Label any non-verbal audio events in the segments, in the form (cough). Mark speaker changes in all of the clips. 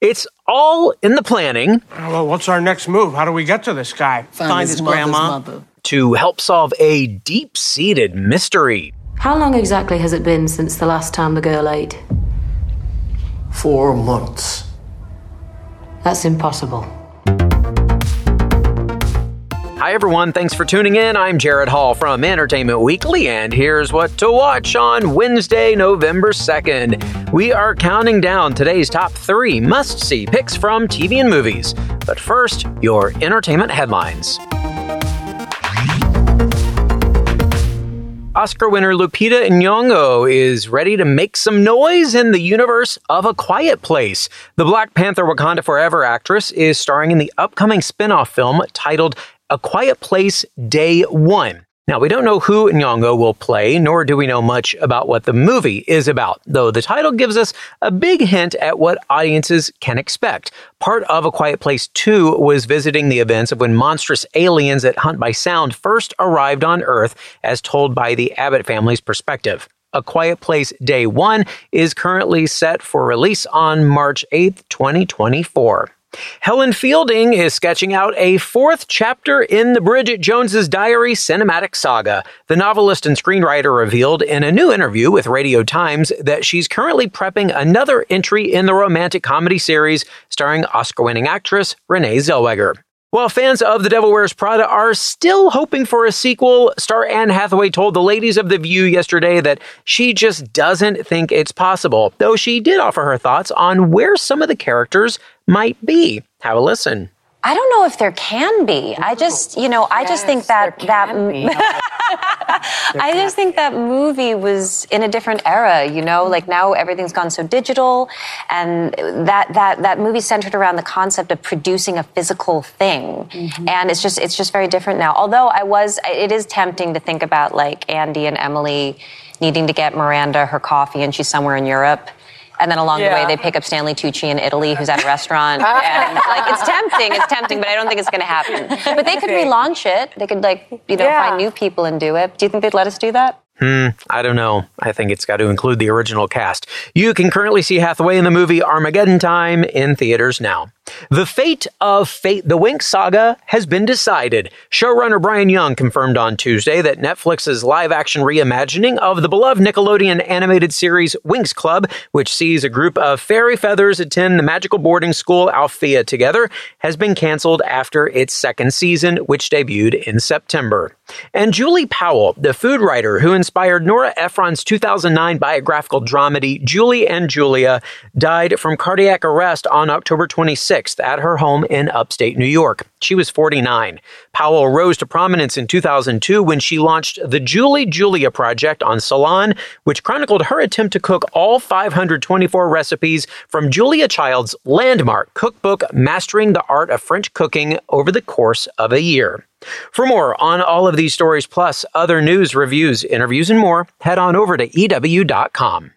Speaker 1: It's all in the planning.
Speaker 2: Well, what's our next move? How do we get to this guy?
Speaker 3: Find, his, grandma mother.
Speaker 1: to help solve a deep seated mystery.
Speaker 4: How long exactly has it been since the last time the girl ate?
Speaker 3: Four months.
Speaker 4: That's impossible.
Speaker 1: Hi, everyone. Thanks for tuning in. I'm Jared Hall from Entertainment Weekly, and here's what to watch on Wednesday, November 2nd. We are counting down today's top three must see picks from TV and movies. But first, your entertainment headlines. Oscar winner Lupita Nyong'o is ready to make some noise in the universe of A Quiet Place. The Black Panther Wakanda Forever actress is starring in the upcoming spin-off film titled a Quiet Place Day One. Now, we don't know who Nyong'o will play, nor do we know much about what the movie is about, though the title gives us a big hint at what audiences can expect. Part of A Quiet Place 2 was visiting the events of when monstrous aliens at Hunt by Sound first arrived on Earth, as told by the Abbott family's perspective. A Quiet Place Day 1 is currently set for release on March 8th, 2024. Helen Fielding is sketching out a fourth chapter in the Bridget Jones's Diary cinematic saga. The novelist and screenwriter revealed in a new interview with Radio Times that she's currently prepping another entry in the romantic comedy series starring Oscar winning actress Renee Zellweger. While fans of The Devil Wears Prada are still hoping for a sequel, star Anne Hathaway told the ladies of The View yesterday that she just doesn't think it's possible, though she did offer her thoughts on where some of the characters might be. Have a listen.
Speaker 5: I don't know if there can be. I just, you know, I just think that that (laughs) I just think that movie was in a different era, you know, like now everything's gone so digital and that that that movie centered around the concept of producing a physical thing. Mm-hmm. And it's just it's just very different now. Although I was it is tempting to think about like Andy and Emily needing to get Miranda her coffee and she's somewhere in Europe and then along yeah. the way they pick up Stanley Tucci in Italy, who's at a restaurant, (laughs) and like it's tempting, it's tempting, but I don't think it's going to happen. But they could relaunch it. They could like you know yeah. find new people and do it. Do you think they'd let us do that?
Speaker 1: Hmm, I don't know. I think it's got to include the original cast. You can currently see Hathaway in the movie Armageddon Time in theaters now. The fate of Fate the Winx saga has been decided. Showrunner Brian Young confirmed on Tuesday that Netflix's live action reimagining of the beloved Nickelodeon animated series Winx Club, which sees a group of fairy feathers attend the magical boarding school Alfea together, has been canceled after its second season, which debuted in September. And Julie Powell, the food writer who inspired Nora Ephron's 2009 biographical dramedy Julie and Julia, died from cardiac arrest on October 26 at her home in upstate New York. She was 49. Powell rose to prominence in 2002 when she launched the Julie Julia Project on Salon, which chronicled her attempt to cook all 524 recipes from Julia Child's landmark cookbook, Mastering the Art of French Cooking, over the course of a year. For more on all of these stories, plus other news, reviews, interviews, and more, head on over to EW.com.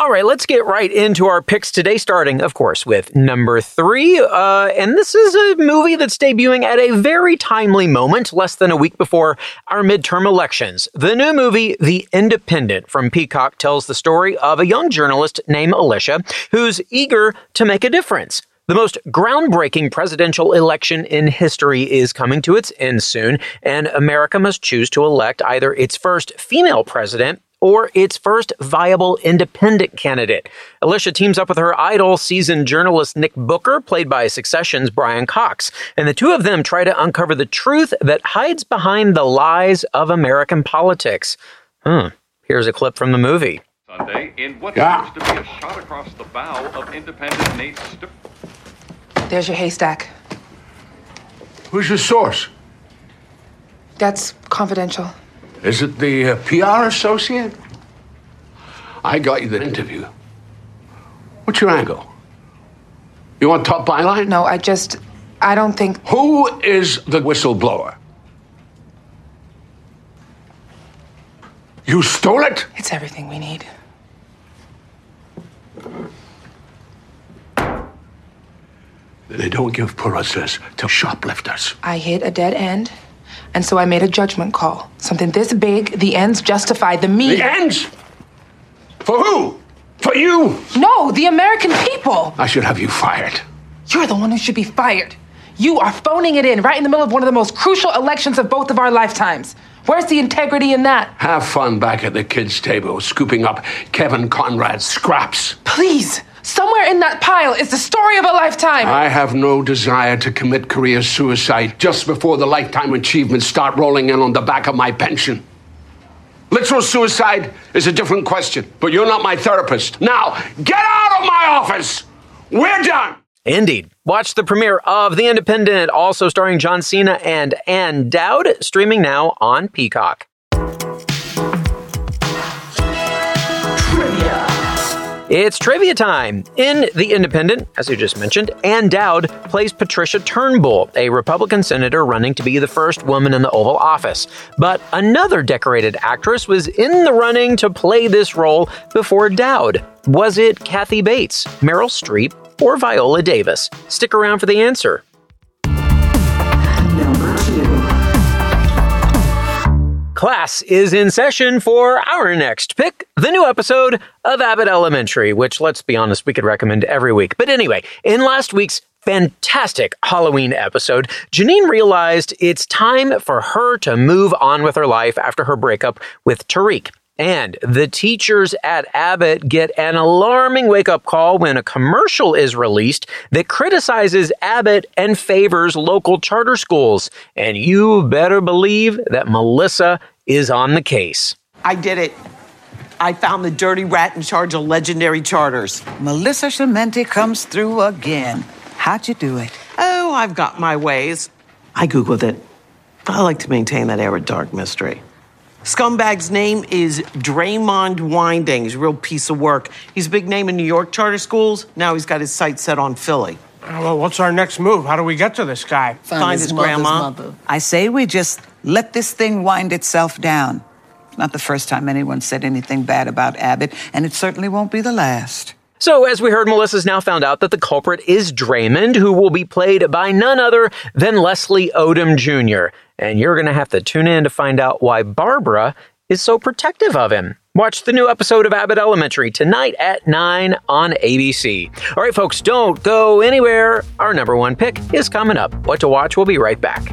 Speaker 1: All right, let's get right into our picks today, starting, of course, with number three. Uh, and this is a movie that's debuting at a very timely moment, less than a week before our midterm elections. The new movie, The Independent from Peacock, tells the story of a young journalist named Alicia who's eager to make a difference. The most groundbreaking presidential election in history is coming to its end soon, and America must choose to elect either its first female president or its first viable independent candidate. Alicia teams up with her idol, seasoned journalist Nick Booker, played by Succession's Brian Cox, and the two of them try to uncover the truth that hides behind the lies of American politics. Hmm. Here's a clip from the movie.
Speaker 6: Sunday, in what yeah. seems to be a shot across the bow of independent Nate St-
Speaker 7: There's your haystack.
Speaker 8: Who's your source?
Speaker 7: That's confidential.
Speaker 8: Is it the uh, PR associate? I got you the interview. What's your angle? You want top byline?
Speaker 7: No, I just. I don't think.
Speaker 8: Who is the whistleblower? You stole it?
Speaker 7: It's everything we need.
Speaker 8: They don't give process to shoplifters.
Speaker 7: I hit a dead end, and so I made a judgment call. Something this big, the ends justify the means.
Speaker 8: The ends? For who? For you?
Speaker 7: No, the American people.
Speaker 8: I should have you fired.
Speaker 7: You're the one who should be fired. You are phoning it in right in the middle of one of the most crucial elections of both of our lifetimes. Where's the integrity in that?
Speaker 8: Have fun back at the kids' table, scooping up Kevin Conrad's scraps.
Speaker 7: Please. Somewhere in that pile is the story of a lifetime.
Speaker 8: I have no desire to commit career suicide just before the lifetime achievements start rolling in on the back of my pension. Literal suicide is a different question, but you're not my therapist. Now, get out of my office! We're done!
Speaker 1: Indeed. Watch the premiere of The Independent, also starring John Cena and Ann Dowd, streaming now on Peacock. It's trivia time. In The Independent, as you just mentioned, Ann Dowd plays Patricia Turnbull, a Republican senator running to be the first woman in the Oval Office. But another decorated actress was in the running to play this role before Dowd. Was it Kathy Bates, Meryl Streep, or Viola Davis? Stick around for the answer. Class is in session for our next pick, the new episode of Abbott Elementary, which, let's be honest, we could recommend every week. But anyway, in last week's fantastic Halloween episode, Janine realized it's time for her to move on with her life after her breakup with Tariq. And the teachers at Abbott get an alarming wake up call when a commercial is released that criticizes Abbott and favors local charter schools. And you better believe that Melissa is on the case.
Speaker 9: I did it. I found the dirty rat in charge of legendary charters.
Speaker 10: Melissa Schemmenti comes through again. How'd you do it?
Speaker 9: Oh, I've got my ways. I Googled it. I like to maintain that air of dark mystery. Scumbag's name is Draymond Winding. He's a real piece of work. He's a big name in New York charter schools. Now he's got his sights set on Philly.
Speaker 2: Well, what's our next move? How do we get to this guy?
Speaker 9: Find, Find his, his grandma.
Speaker 10: Mother. I say we just let this thing wind itself down. Not the first time anyone said anything bad about Abbott, and it certainly won't be the last.
Speaker 1: So, as we heard, Melissa's now found out that the culprit is Draymond, who will be played by none other than Leslie Odom Jr. And you're going to have to tune in to find out why Barbara is so protective of him. Watch the new episode of Abbott Elementary tonight at 9 on ABC. All right, folks, don't go anywhere. Our number one pick is coming up. What to watch, we'll be right back.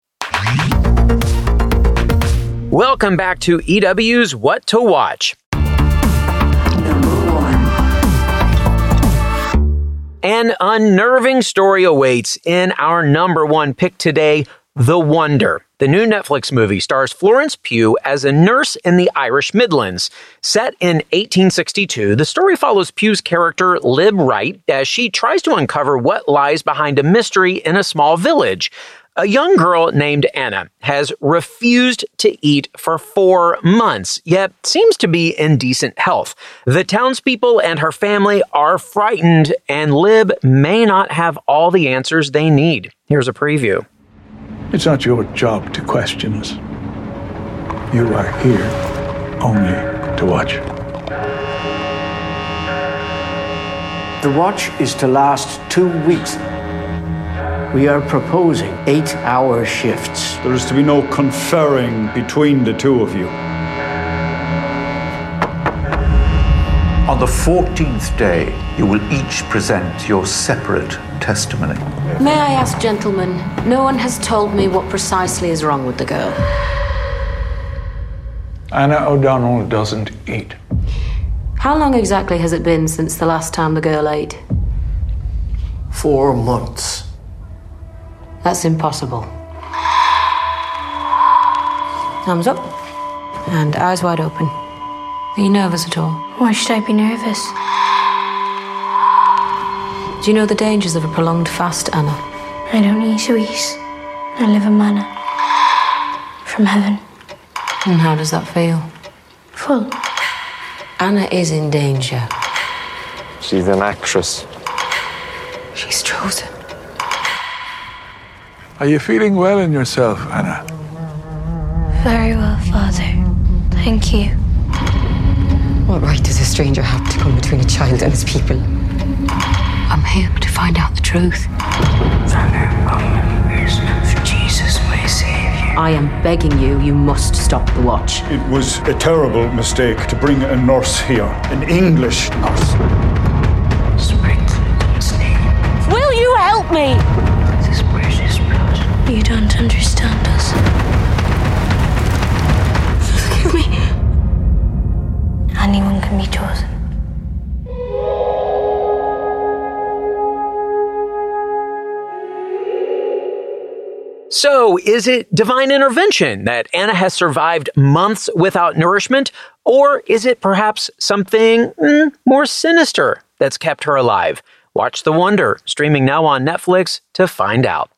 Speaker 1: Welcome back to EW's What to Watch. An unnerving story awaits in our number one pick today The Wonder. The new Netflix movie stars Florence Pugh as a nurse in the Irish Midlands. Set in 1862, the story follows Pugh's character, Lib Wright, as she tries to uncover what lies behind a mystery in a small village. A young girl named Anna has refused to eat for four months, yet seems to be in decent health. The townspeople and her family are frightened, and Lib may not have all the answers they need. Here's a preview.
Speaker 11: It's not your job to question us. You are here only to watch.
Speaker 3: The watch is to last two weeks. We are proposing eight hour shifts.
Speaker 11: There is to be no conferring between the two of you.
Speaker 12: On the 14th day, you will each present your separate testimony.
Speaker 4: May I ask, gentlemen, no one has told me what precisely is wrong with the girl.
Speaker 11: Anna O'Donnell doesn't eat.
Speaker 4: How long exactly has it been since the last time the girl ate?
Speaker 3: Four months.
Speaker 4: That's impossible. Thumbs up. And eyes wide open. Are you nervous at all?
Speaker 13: Why should I be nervous?
Speaker 4: Do you know the dangers of a prolonged fast, Anna?
Speaker 13: I don't need eat sweets. I live a manna. From heaven.
Speaker 4: And how does that feel?
Speaker 13: Full.
Speaker 4: Anna is in danger.
Speaker 14: She's an actress.
Speaker 4: She's chosen.
Speaker 11: Are you feeling well in yourself, Anna?
Speaker 13: Very well, Father. Thank you.
Speaker 4: What right does a stranger have to come between a child and his people? I'm here to find out the truth.
Speaker 15: Jesus may save you.
Speaker 4: I am begging you, you must stop the watch.
Speaker 16: It was a terrible mistake to bring a nurse here, an English nurse.
Speaker 13: Will you help me? You don't understand us. Forgive me. Anyone can be chosen.
Speaker 1: So, is it divine intervention that Anna has survived months without nourishment? Or is it perhaps something mm, more sinister that's kept her alive? Watch The Wonder, streaming now on Netflix to find out.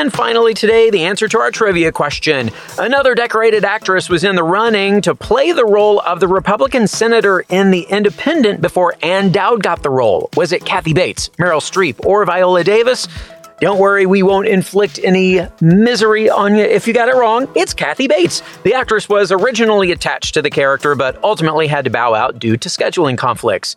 Speaker 1: And finally, today, the answer to our trivia question. Another decorated actress was in the running to play the role of the Republican senator in The Independent before Ann Dowd got the role. Was it Kathy Bates, Meryl Streep, or Viola Davis? Don't worry, we won't inflict any misery on you if you got it wrong. It's Kathy Bates. The actress was originally attached to the character, but ultimately had to bow out due to scheduling conflicts.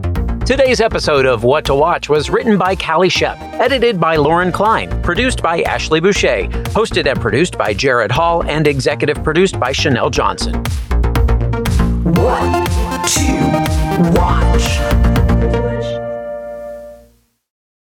Speaker 1: Today's episode of What to Watch was written by Callie Shep, edited by Lauren Klein, produced by Ashley Boucher, hosted and produced by Jared Hall, and executive produced by Chanel Johnson.
Speaker 15: What to watch?